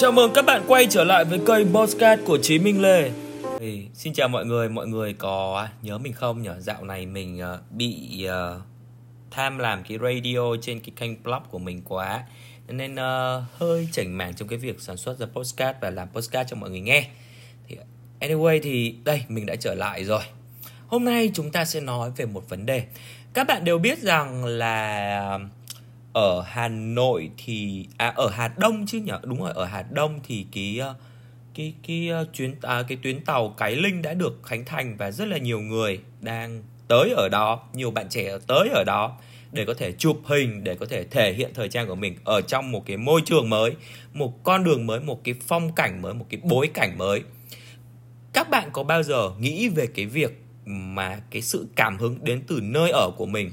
Chào mừng các bạn quay trở lại với kênh Podcast của Chí Minh Lê. Thì, Xin chào mọi người, mọi người có nhớ mình không nhỉ? Dạo này mình uh, bị uh, tham làm cái radio trên cái kênh blog của mình quá. Nên uh, hơi chảnh mảng trong cái việc sản xuất ra podcast và làm podcast cho mọi người nghe. Thì Anyway thì đây mình đã trở lại rồi. Hôm nay chúng ta sẽ nói về một vấn đề. Các bạn đều biết rằng là ở Hà Nội thì à ở Hà Đông chứ nhỉ? Đúng rồi ở Hà Đông thì cái ờ, cái cái ờ, chuyến à, cái tuyến tàu Cái Linh đã được khánh thành và rất là nhiều người đang tới ở đó nhiều bạn trẻ tới ở đó để có thể chụp hình để có thể thể hiện thời trang của mình ở trong một cái môi trường mới một con đường mới một cái phong cảnh mới một cái bối cảnh mới. Các bạn có bao giờ nghĩ về cái việc mà cái sự cảm hứng đến từ nơi ở của mình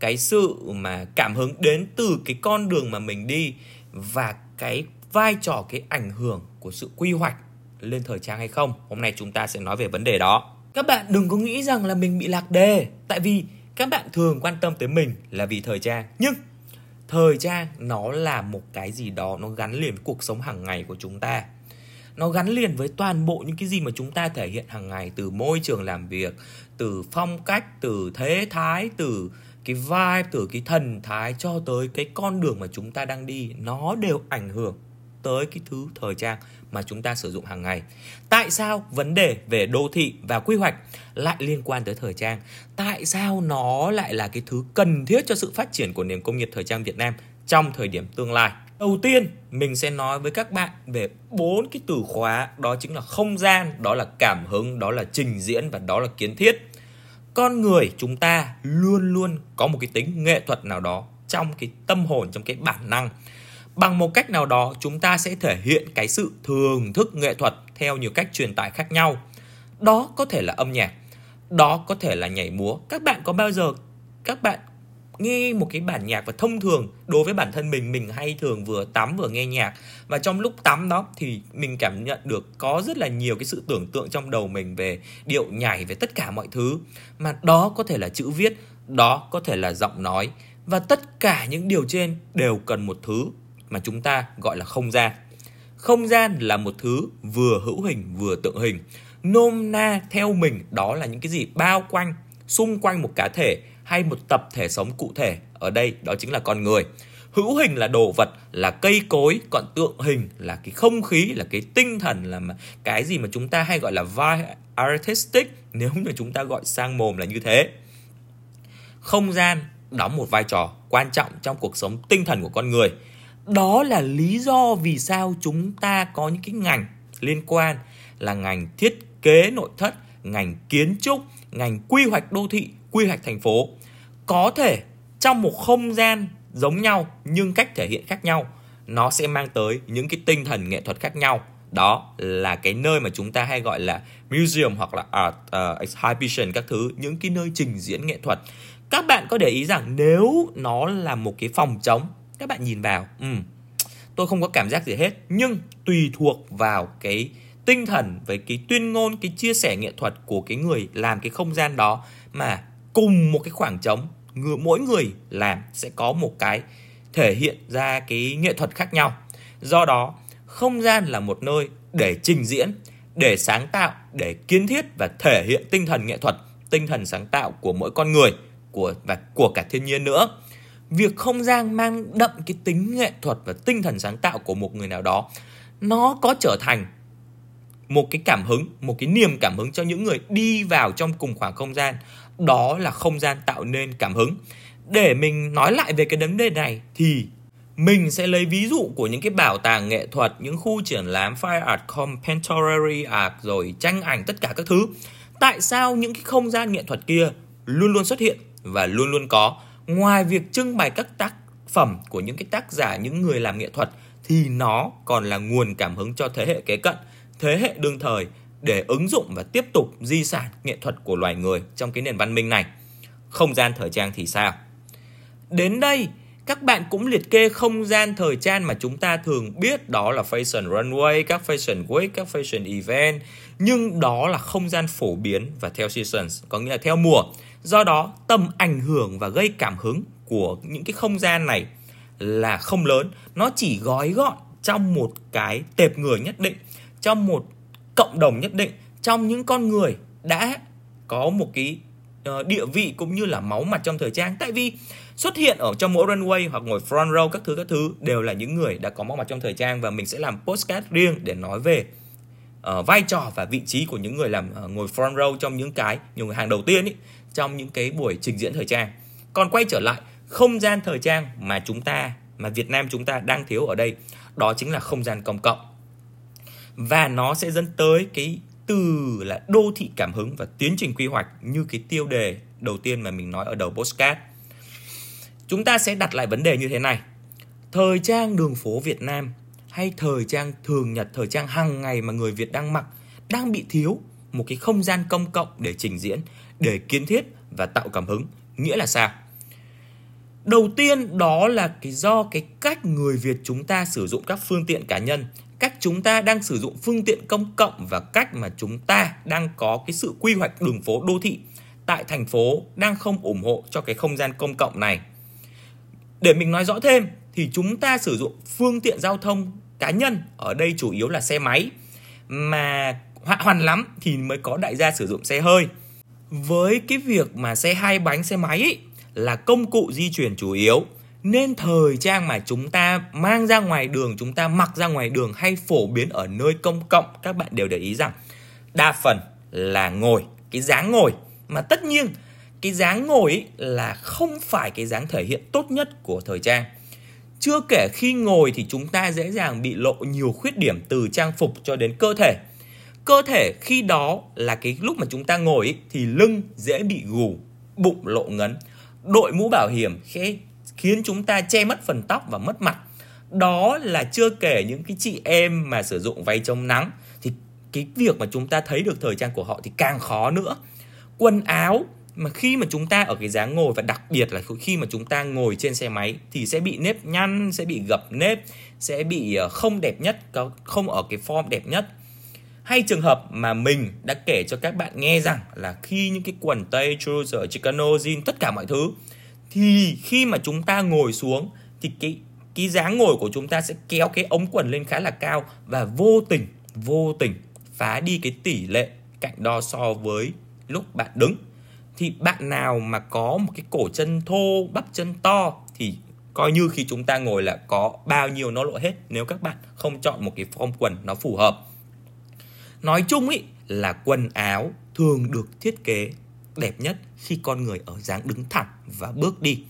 cái sự mà cảm hứng đến từ cái con đường mà mình đi và cái vai trò, cái ảnh hưởng của sự quy hoạch lên thời trang hay không. Hôm nay chúng ta sẽ nói về vấn đề đó. Các bạn đừng có nghĩ rằng là mình bị lạc đề, tại vì các bạn thường quan tâm tới mình là vì thời trang. Nhưng thời trang nó là một cái gì đó, nó gắn liền với cuộc sống hàng ngày của chúng ta. Nó gắn liền với toàn bộ những cái gì mà chúng ta thể hiện hàng ngày, từ môi trường làm việc, từ phong cách, từ thế thái, từ cái vibe từ cái thần thái cho tới cái con đường mà chúng ta đang đi nó đều ảnh hưởng tới cái thứ thời trang mà chúng ta sử dụng hàng ngày. Tại sao vấn đề về đô thị và quy hoạch lại liên quan tới thời trang? Tại sao nó lại là cái thứ cần thiết cho sự phát triển của nền công nghiệp thời trang Việt Nam trong thời điểm tương lai? Đầu tiên, mình sẽ nói với các bạn về bốn cái từ khóa đó chính là không gian, đó là cảm hứng, đó là trình diễn và đó là kiến thiết con người chúng ta luôn luôn có một cái tính nghệ thuật nào đó trong cái tâm hồn, trong cái bản năng. Bằng một cách nào đó, chúng ta sẽ thể hiện cái sự thưởng thức nghệ thuật theo nhiều cách truyền tải khác nhau. Đó có thể là âm nhạc, đó có thể là nhảy múa. Các bạn có bao giờ, các bạn nghe một cái bản nhạc và thông thường đối với bản thân mình mình hay thường vừa tắm vừa nghe nhạc. Và trong lúc tắm đó thì mình cảm nhận được có rất là nhiều cái sự tưởng tượng trong đầu mình về điệu nhảy, về tất cả mọi thứ. Mà đó có thể là chữ viết, đó có thể là giọng nói. Và tất cả những điều trên đều cần một thứ mà chúng ta gọi là không gian. Không gian là một thứ vừa hữu hình, vừa tượng hình. Nôm na theo mình, đó là những cái gì bao quanh, xung quanh một cá thể hay một tập thể sống cụ thể. Ở đây, đó chính là con người. Hữu hình là đồ vật, là cây cối, còn tượng hình là cái không khí, là cái tinh thần, là cái gì mà chúng ta hay gọi là vibe artistic, nếu như chúng ta gọi sang mồm là như thế. Không gian đóng một vai trò quan trọng trong cuộc sống tinh thần của con người. Đó là lý do vì sao chúng ta có những cái ngành liên quan là ngành thiết kế nội thất, ngành kiến trúc, ngành quy hoạch đô thị, quy hoạch thành phố có thể trong một không gian giống nhau nhưng cách thể hiện khác nhau nó sẽ mang tới những cái tinh thần nghệ thuật khác nhau. Đó là cái nơi mà chúng ta hay gọi là museum hoặc là art uh, exhibition các thứ những cái nơi trình diễn nghệ thuật. Các bạn có để ý rằng nếu nó là một cái phòng trống các bạn nhìn vào um, tôi không có cảm giác gì hết. Nhưng tùy thuộc vào cái tinh thần với cái tuyên ngôn cái chia sẻ nghệ thuật của cái người làm cái không gian đó mà cùng một cái khoảng trống người, mỗi người làm sẽ có một cái thể hiện ra cái nghệ thuật khác nhau. Do đó, không gian là một nơi để trình diễn, để sáng tạo, để kiến thiết và thể hiện tinh thần nghệ thuật, tinh thần sáng tạo của mỗi con người, của và của cả thiên nhiên nữa. Việc không gian mang đậm cái tính nghệ thuật và tinh thần sáng tạo của một người nào đó, nó có trở thành một cái cảm hứng, một cái niềm cảm hứng cho những người đi vào trong cùng khoảng không gian. Đó là không gian tạo nên cảm hứng. Để mình nói lại về cái vấn đề này thì mình sẽ lấy ví dụ của những cái bảo tàng nghệ thuật, những khu triển lãm, fine art, contemporary art, rồi tranh ảnh, tất cả các thứ. Tại sao những cái không gian nghệ thuật kia luôn luôn xuất hiện và luôn luôn có? Ngoài việc trưng bày các tác phẩm của những cái tác giả, những người làm nghệ thuật, thì nó còn là nguồn cảm hứng cho thế hệ kế cận thế hệ đương thời để ứng dụng và tiếp tục di sản nghệ thuật của loài người trong cái nền văn minh này. Không gian thời trang thì sao? Đến đây, các bạn cũng liệt kê không gian thời trang mà chúng ta thường biết đó là fashion runway, các fashion week, các fashion event. Nhưng đó là không gian phổ biến và theo seasons, có nghĩa là theo mùa. Do đó, tầm ảnh hưởng và gây cảm hứng của những cái không gian này là không lớn. Nó chỉ gói gọn trong một cái tệp người nhất định trong một cộng đồng nhất định trong những con người đã có một cái ờ, địa vị cũng như là máu mặt trong thời trang. Tại vì xuất hiện ở trong mỗi runway hoặc ngồi front row các thứ các thứ đều là những người đã có máu mặt trong thời trang và mình sẽ làm postcard riêng để nói về uh, vai trò và vị trí của những người làm uh, ngồi front row trong những cái nhiều người hàng đầu tiên ý, trong những cái buổi trình diễn thời trang. Còn quay trở lại không gian thời trang mà chúng ta mà Việt Nam chúng ta đang thiếu ở đây đó chính là không gian công cộng và nó sẽ dẫn tới cái từ là đô thị cảm hứng và tiến trình quy hoạch như cái tiêu đề đầu tiên mà mình nói ở đầu postcard. Chúng ta sẽ đặt lại vấn đề như thế này. Thời trang đường phố Việt Nam hay thời trang thường nhật, thời trang hàng ngày mà người Việt đang mặc đang bị thiếu một cái không gian công cộng để trình diễn, để kiến thiết và tạo cảm hứng. Nghĩa là sao? Đầu tiên đó là cái do cái cách người Việt chúng ta sử dụng các phương tiện cá nhân cách chúng ta đang sử dụng phương tiện công cộng và cách mà chúng ta đang có cái sự quy hoạch đường phố đô thị tại thành phố đang không ủng hộ cho cái không gian công cộng này. Để mình nói rõ thêm thì chúng ta sử dụng phương tiện giao thông cá nhân ở đây chủ yếu là xe máy mà hoàn lắm thì mới có đại gia sử dụng xe hơi. Với cái việc mà xe hai bánh xe máy ấy, là công cụ di chuyển chủ yếu nên thời trang mà chúng ta mang ra ngoài đường chúng ta mặc ra ngoài đường hay phổ biến ở nơi công cộng các bạn đều để ý rằng đa phần là ngồi cái dáng ngồi. Mà tất nhiên cái dáng ngồi ấy là không phải cái dáng thể hiện tốt nhất của thời trang. Chưa kể khi ngồi thì chúng ta dễ dàng bị lộ nhiều khuyết điểm từ trang phục cho đến cơ thể. Cơ thể khi đó là cái lúc mà chúng ta ngồi ấy, thì lưng dễ bị gù bụng lộ ngấn. Đội mũ bảo hiểm sẽ khiến chúng ta che mất phần tóc và mất mặt. Đó là chưa kể những cái chị em mà sử dụng váy chống nắng. Thì cái việc mà chúng ta thấy được thời trang của họ thì càng khó nữa. Quần áo mà khi mà chúng ta ở cái dáng ngồi và đặc biệt là khi mà chúng ta ngồi trên xe máy thì sẽ bị nếp nhăn, sẽ bị gập nếp, sẽ bị ờ, không đẹp nhất không ở cái form đẹp nhất. Hay trường hợp mà mình đã kể cho các bạn nghe rằng là khi những cái quần tây trouser chicano jean, tất cả mọi thứ thì khi mà chúng ta ngồi xuống, thì cái cái dáng ngồi của chúng ta sẽ kéo cái ống quần lên khá là cao và vô tình vô tình phá đi cái tỷ lệ cạnh đo so với lúc bạn đứng. Thì bạn nào mà có một cái cổ chân thô, bắp chân to, thì coi như khi chúng ta ngồi là có bao nhiêu nó lộ hết nếu các bạn không chọn một cái form quần nó phù hợp. Nói chung ý, là quần áo thường được thiết kế đẹp nhất khi con người ở dáng đứng thẳng và bước đi.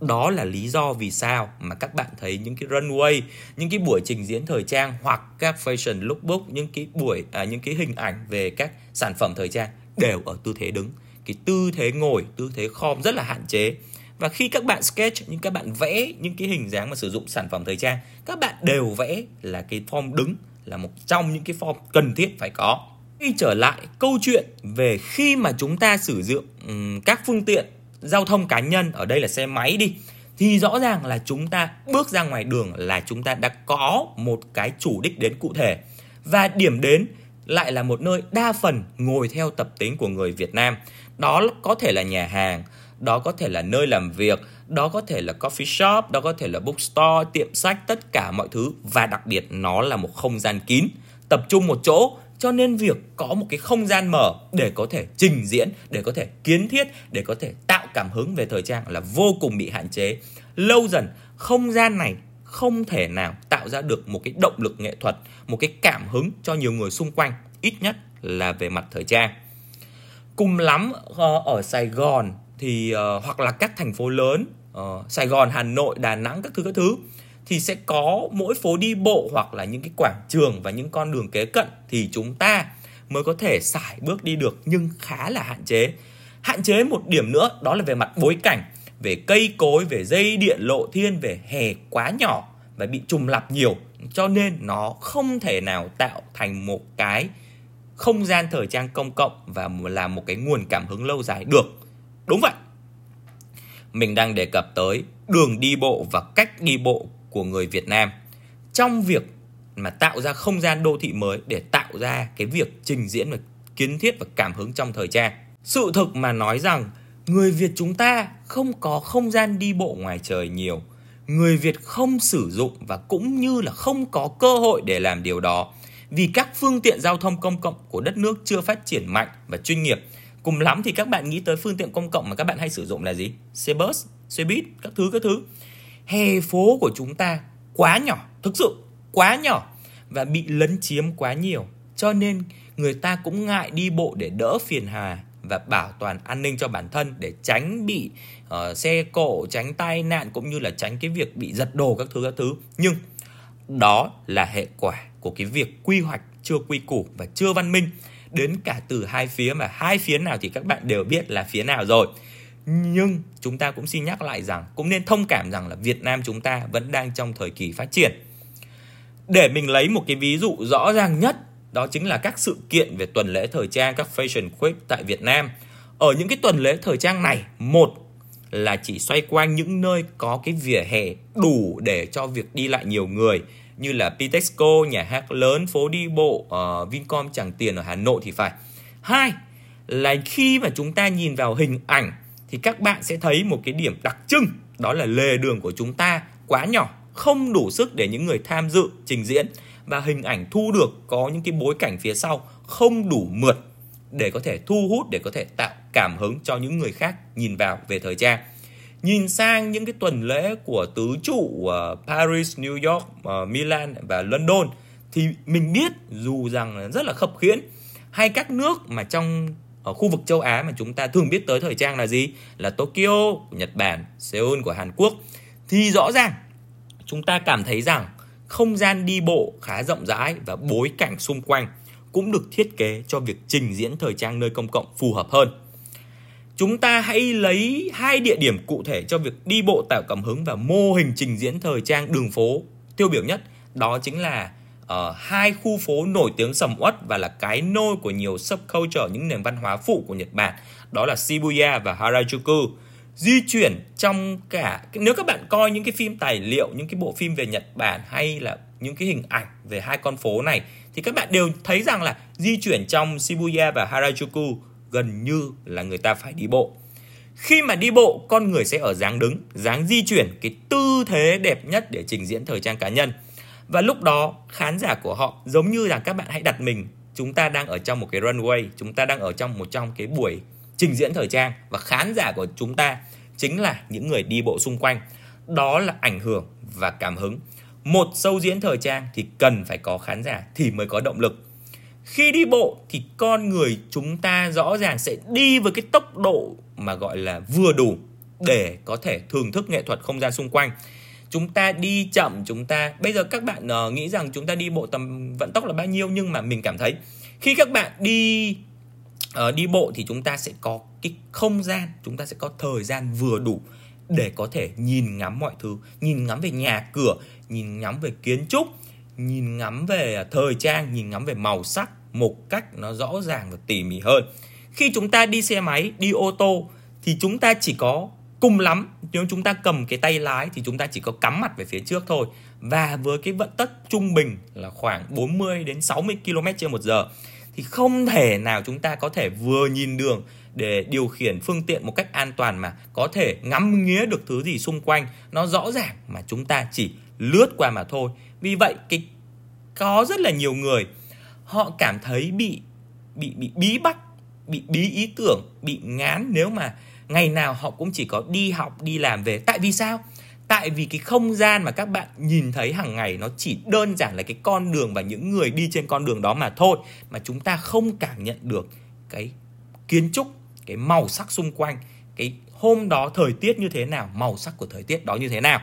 Đó là lý do vì sao mà các bạn thấy những cái runway những cái buổi trình diễn thời trang hoặc các fashion lookbook những cái buổi à, những cái hình ảnh về các sản phẩm thời trang đều ở tư thế đứng. Cái tư thế ngồi tư thế khom rất là hạn chế. Và khi các bạn sketch những các bạn vẽ những cái hình dáng mà sử dụng sản phẩm thời trang các bạn đều vẽ là cái form đứng là một trong những cái form cần thiết phải có quay trở lại câu chuyện về khi mà chúng ta sử dụng um, các phương tiện giao thông cá nhân ở đây là xe máy đi thì rõ ràng là chúng ta bước ra ngoài đường là chúng ta đã có một cái chủ đích đến cụ thể. Và điểm đến lại là một nơi đa phần ngồi theo tập tính của người Việt Nam. Đó có thể là nhà hàng đó có thể là nơi làm việc đó có thể là coffee shop đó có thể là bookstore tiệm sách tất cả mọi thứ. Và đặc biệt nó là một không gian kín tập trung một chỗ cho nên việc có một cái không gian mở để có thể trình diễn, để có thể kiến thiết, để có thể tạo cảm hứng về thời trang là vô cùng bị hạn chế. Lâu dần, không gian này không thể nào tạo ra được một cái động lực nghệ thuật, một cái cảm hứng cho nhiều người xung quanh, ít nhất là về mặt thời trang. Cùng lắm ờ, ở sài gòn thì ờ, hoặc là các thành phố lớn ờ, sài gòn, hà nội, đà nẵng, các thứ các thứ thì sẽ có mỗi phố đi bộ hoặc là những cái quảng trường và những con đường kế cận thì chúng ta mới có thể sải bước đi được nhưng khá là hạn chế. Hạn chế một điểm nữa đó là về mặt bối cảnh, về cây cối, về dây điện lộ thiên, về hè quá nhỏ và bị trùng lặp nhiều cho nên nó không thể nào tạo thành một cái không gian thời trang công cộng và là một cái nguồn cảm hứng lâu dài được. Đúng vậy. Mình đang đề cập tới đường đi bộ và cách đi bộ của người Việt Nam trong việc mà tạo ra không gian đô thị mới để tạo ra cái việc trình diễn và kiến thiết và cảm hứng trong thời trang. Sự thực mà nói rằng người Việt chúng ta không có không gian đi bộ ngoài trời nhiều. người Việt không sử dụng và cũng như là không có cơ hội để làm điều đó vì các phương tiện giao thông công cộng của đất nước chưa phát triển mạnh và chuyên nghiệp. Cùng lắm thì các bạn nghĩ tới phương tiện công cộng mà các bạn hay sử dụng là gì? Xe bus, xe buýt, các thứ các thứ. Hè phố của chúng ta quá nhỏ, thực sự quá nhỏ và bị lấn chiếm quá nhiều. Cho nên người ta cũng ngại đi bộ để đỡ phiền hà và bảo toàn an ninh cho bản thân để tránh bị uh, xe cộ, tránh tai nạn cũng như là tránh cái việc bị giật đồ các thứ các thứ. Nhưng đó là hệ quả của cái việc quy hoạch chưa quy củ và chưa văn minh đến cả từ hai phía mà hai phía nào thì các bạn đều biết là phía nào rồi. Nhưng chúng ta cũng xin nhắc lại rằng cũng nên thông cảm rằng là Việt Nam chúng ta vẫn đang trong thời kỳ phát triển. Để mình lấy một cái ví dụ rõ ràng nhất đó chính là các sự kiện về tuần lễ thời trang các Fashion Week tại Việt Nam. Ở những cái tuần lễ thời trang này, một là chỉ xoay quanh những nơi có cái vỉa hè đủ để cho việc đi lại nhiều người như là Pitexco, nhà hát lớn, phố đi bộ, uh, Vincom Tràng Tiền ở Hà Nội thì phải. Hai là khi mà chúng ta nhìn vào hình ảnh thì các bạn sẽ thấy một cái điểm đặc trưng đó là lề đường của chúng ta quá nhỏ, không đủ sức để những người tham dự trình diễn. Và hình ảnh thu được có những cái bối cảnh phía sau không đủ mượt để có thể thu hút để có thể tạo cảm hứng cho những người khác nhìn vào về thời trang. Nhìn sang những cái tuần lễ của tứ trụ uh, Paris, New York, uh, Milan và London thì mình biết dù rằng rất là khập khiễng hay các nước mà trong ở khu vực châu Á mà chúng ta thường biết tới thời trang là gì? Là Tokyo của Nhật Bản, Seoul của Hàn Quốc. Thì rõ ràng chúng ta cảm thấy rằng không gian đi bộ khá rộng rãi và bối cảnh xung quanh cũng được thiết kế cho việc trình diễn thời trang nơi công cộng phù hợp hơn. Chúng ta hãy lấy hai địa điểm cụ thể cho việc đi bộ tạo cảm hứng và mô hình trình diễn thời trang đường phố. Tiêu biểu nhất đó chính là uh, hai khu phố nổi tiếng sầm uất và là cái nôi của nhiều subculture những nền văn hóa phụ của Nhật Bản đó là Shibuya và Harajuku di chuyển trong cả nếu các bạn coi những cái phim tài liệu những cái bộ phim về Nhật Bản hay là những cái hình ảnh về hai con phố này thì các bạn đều thấy rằng là di chuyển trong Shibuya và Harajuku gần như là người ta phải đi bộ. Khi mà đi bộ, con người sẽ ở dáng đứng, dáng di chuyển cái tư thế đẹp nhất để trình diễn thời trang cá nhân. Và lúc đó khán giả của họ giống như là các bạn hãy đặt mình chúng ta đang ở trong một cái runway, chúng ta đang ở trong một trong cái buổi trình diễn thời trang và khán giả của chúng ta chính là những người đi bộ xung quanh. Đó là ảnh hưởng và cảm hứng. Một show diễn thời trang thì cần phải có khán giả thì mới có động lực. Khi đi bộ thì con người chúng ta rõ ràng sẽ đi với cái tốc độ mà gọi là vừa đủ để có thể thưởng thức nghệ thuật không gian xung quanh chúng ta đi chậm chúng ta bây giờ các bạn uh, nghĩ rằng chúng ta đi bộ tầm vận tốc là bao nhiêu nhưng mà mình cảm thấy khi các bạn đi uh, đi bộ thì chúng ta sẽ có cái không gian chúng ta sẽ có thời gian vừa đủ để có thể nhìn ngắm mọi thứ nhìn ngắm về nhà cửa nhìn ngắm về kiến trúc nhìn ngắm về thời trang nhìn ngắm về màu sắc một cách nó rõ ràng và tỉ mỉ hơn. Khi chúng ta đi xe máy đi ô tô thì chúng ta chỉ có cùng lắm, nếu chúng ta cầm cái tay lái thì chúng ta chỉ có cắm mặt về phía trước thôi. Và với cái vận tốc trung bình là khoảng 40 đến 60 km trên một giờ, thì không thể nào chúng ta có thể vừa nhìn đường để điều khiển phương tiện một cách an toàn mà có thể ngắm nghía được thứ gì xung quanh. Nó rõ ràng mà chúng ta chỉ lướt qua mà thôi. Vì vậy, cái, có rất là nhiều người, họ cảm thấy bị bị bị bí bách, bị bí ý tưởng, bị ngán nếu mà ngày nào họ cũng chỉ có đi học, đi làm về. Tại vì sao? Tại vì cái không gian mà các bạn nhìn thấy hàng ngày nó chỉ đơn giản là cái con đường và những người đi trên con đường đó mà thôi, mà chúng ta không cảm nhận được cái kiến trúc, cái màu sắc xung quanh, cái hôm đó thời tiết như thế nào, màu sắc của thời tiết đó như thế nào.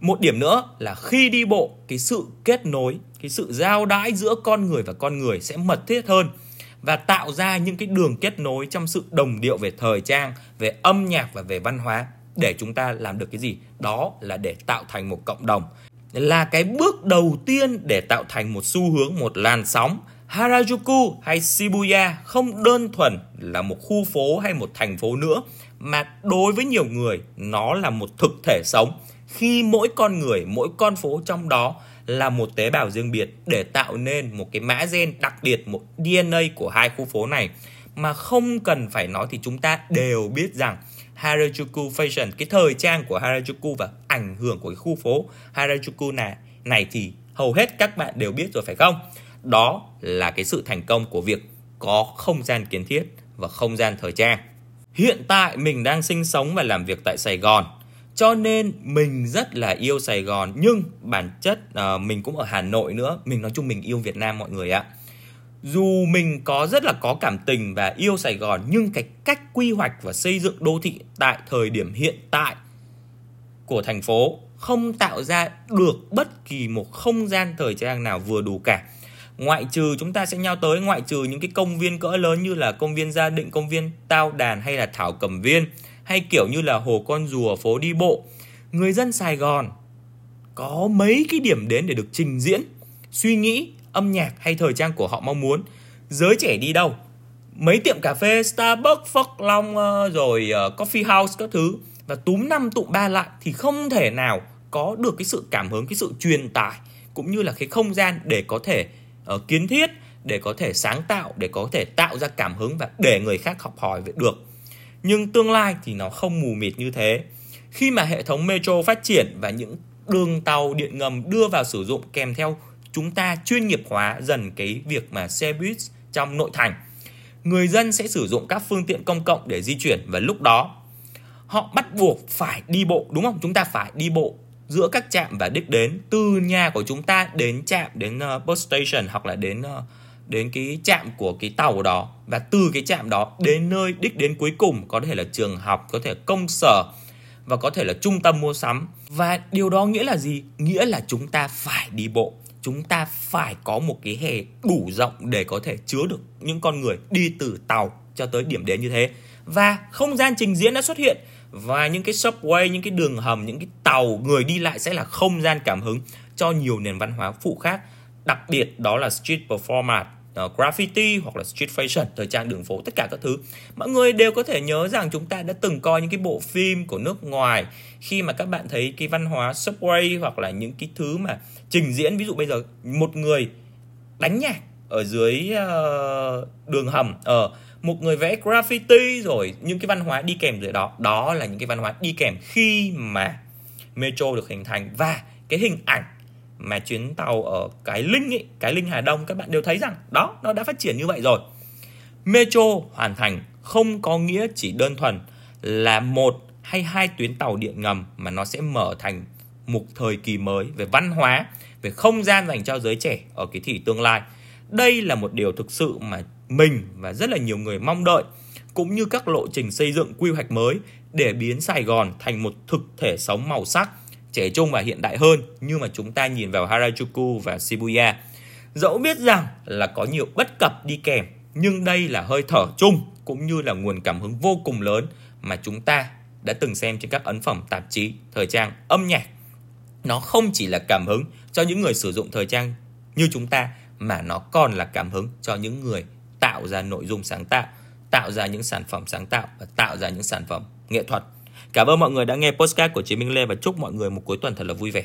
Một điểm nữa là khi đi bộ, cái sự kết nối, cái sự giao đãi giữa con người và con người sẽ mật thiết hơn và tạo ra những cái đường kết nối trong sự đồng điệu về thời trang, về âm nhạc và về văn hóa để chúng ta làm được cái gì? Đó là để tạo thành một cộng đồng. Là cái bước đầu tiên để tạo thành một xu hướng, một làn sóng. Harajuku hay Shibuya không đơn thuần là một khu phố hay một thành phố nữa mà đối với nhiều người nó là một thực thể sống khi mỗi con người, mỗi con phố trong đó là một tế bào riêng biệt để tạo nên một cái mã gen đặc biệt, một DNA của hai khu phố này. mà không cần phải nói thì chúng ta đều biết rằng Harajuku Fashion, cái thời trang của Harajuku và ảnh hưởng của cái khu phố Harajuku này này thì hầu hết các bạn đều biết rồi phải không? Đó là cái sự thành công của việc có không gian kiến thiết và không gian thời trang. Hiện tại mình đang sinh sống và làm việc tại Sài Gòn cho nên mình rất là yêu Sài Gòn nhưng bản chất uh, mình cũng ở Hà Nội nữa. Mình nói chung mình yêu Việt Nam mọi người ạ. Dù mình có rất là có cảm tình và yêu Sài Gòn nhưng cái cách quy hoạch và xây dựng đô thị tại thời điểm hiện tại của thành phố không tạo ra được bất kỳ một không gian thời trang nào vừa đủ cả. Ngoại trừ chúng ta sẽ nhau tới ngoại trừ những cái công viên cỡ lớn như là công viên gia định công viên tao đàn hay là thảo cầm viên hay kiểu như là hồ con rùa phố đi bộ người dân sài gòn có mấy cái điểm đến để được trình diễn suy nghĩ âm nhạc hay thời trang của họ mong muốn. Giới trẻ đi đâu? Mấy tiệm cà phê starbucks phước long ờ, rồi ờ, coffee house các thứ. Và túm năm tụ ba lại thì không thể nào có được cái sự cảm hứng cái sự truyền tải cũng như là cái không gian để có thể uh, kiến thiết để có thể sáng tạo để có thể tạo ra cảm hứng và để người khác học hỏi được nhưng tương lai thì nó không mù mịt như thế. Khi mà hệ thống metro phát triển và những đường tàu điện ngầm đưa vào sử dụng kèm theo chúng ta chuyên nghiệp hóa dần cái việc mà xe buýt trong nội thành người dân sẽ sử dụng các phương tiện công cộng để di chuyển và lúc đó họ bắt buộc phải đi bộ đúng không? Chúng ta phải đi bộ giữa các trạm và đích đến từ nhà của chúng ta đến trạm đến uh, bus station hoặc là đến uh, đến cái trạm của cái tàu đó. Và từ cái trạm đó đến nơi đích đến cuối cùng có thể là trường học, có thể công sở và có thể là trung tâm mua sắm. Và điều đó nghĩa là gì? Nghĩa là chúng ta phải đi bộ. Chúng ta phải có một cái hè đủ rộng để có thể chứa được những con người đi từ tàu cho tới điểm đến như thế. Và không gian trình diễn đã xuất hiện. Và những cái subway, những cái đường hầm, những cái tàu, người đi lại sẽ là không gian cảm hứng cho nhiều nền văn hóa phụ khác. Đặc biệt đó là street performance uh, graffiti hoặc là street fashion thời trang đường phố tất cả các thứ. Mọi người đều có thể nhớ rằng chúng ta đã từng coi những cái bộ phim của nước ngoài khi mà các bạn thấy cái văn hóa subway hoặc là những cái thứ mà trình diễn. Ví dụ bây giờ một người đánh nhạc ở dưới uh, đường hầm ở uh, một người vẽ graffiti rồi những cái văn hóa đi kèm dưới đó. Đó là những cái văn hóa đi kèm khi mà metro được hình thành. Và cái hình ảnh mà chuyến tàu ở cái linh ấy, cái linh Hà Đông các bạn đều thấy rằng đó nó đã phát triển như vậy rồi. Metro hoàn thành không có nghĩa chỉ đơn thuần là một hay hai tuyến tàu điện ngầm mà nó sẽ mở thành một thời kỳ mới về văn hóa, về không gian dành cho giới trẻ ở cái thị tương lai. Đây là một điều thực sự mà mình và rất là nhiều người mong đợi cũng như các lộ trình xây dựng quy hoạch mới để biến Sài Gòn thành một thực thể sống màu sắc trẻ trung và hiện đại hơn như mà chúng ta nhìn vào Harajuku và Shibuya. Dẫu biết rằng là có nhiều bất cập đi kèm, nhưng đây là hơi thở chung cũng như là nguồn cảm hứng vô cùng lớn mà chúng ta đã từng xem trên các ấn phẩm tạp chí, thời trang, âm nhạc. Nó không chỉ là cảm hứng cho những người sử dụng thời trang như chúng ta mà nó còn là cảm hứng cho những người tạo ra nội dung sáng tạo, tạo ra những sản phẩm sáng tạo và tạo ra những sản phẩm nghệ thuật Cảm ơn mọi người đã nghe podcast của Chí Minh Lê và chúc mọi người một cuối tuần thật là vui vẻ.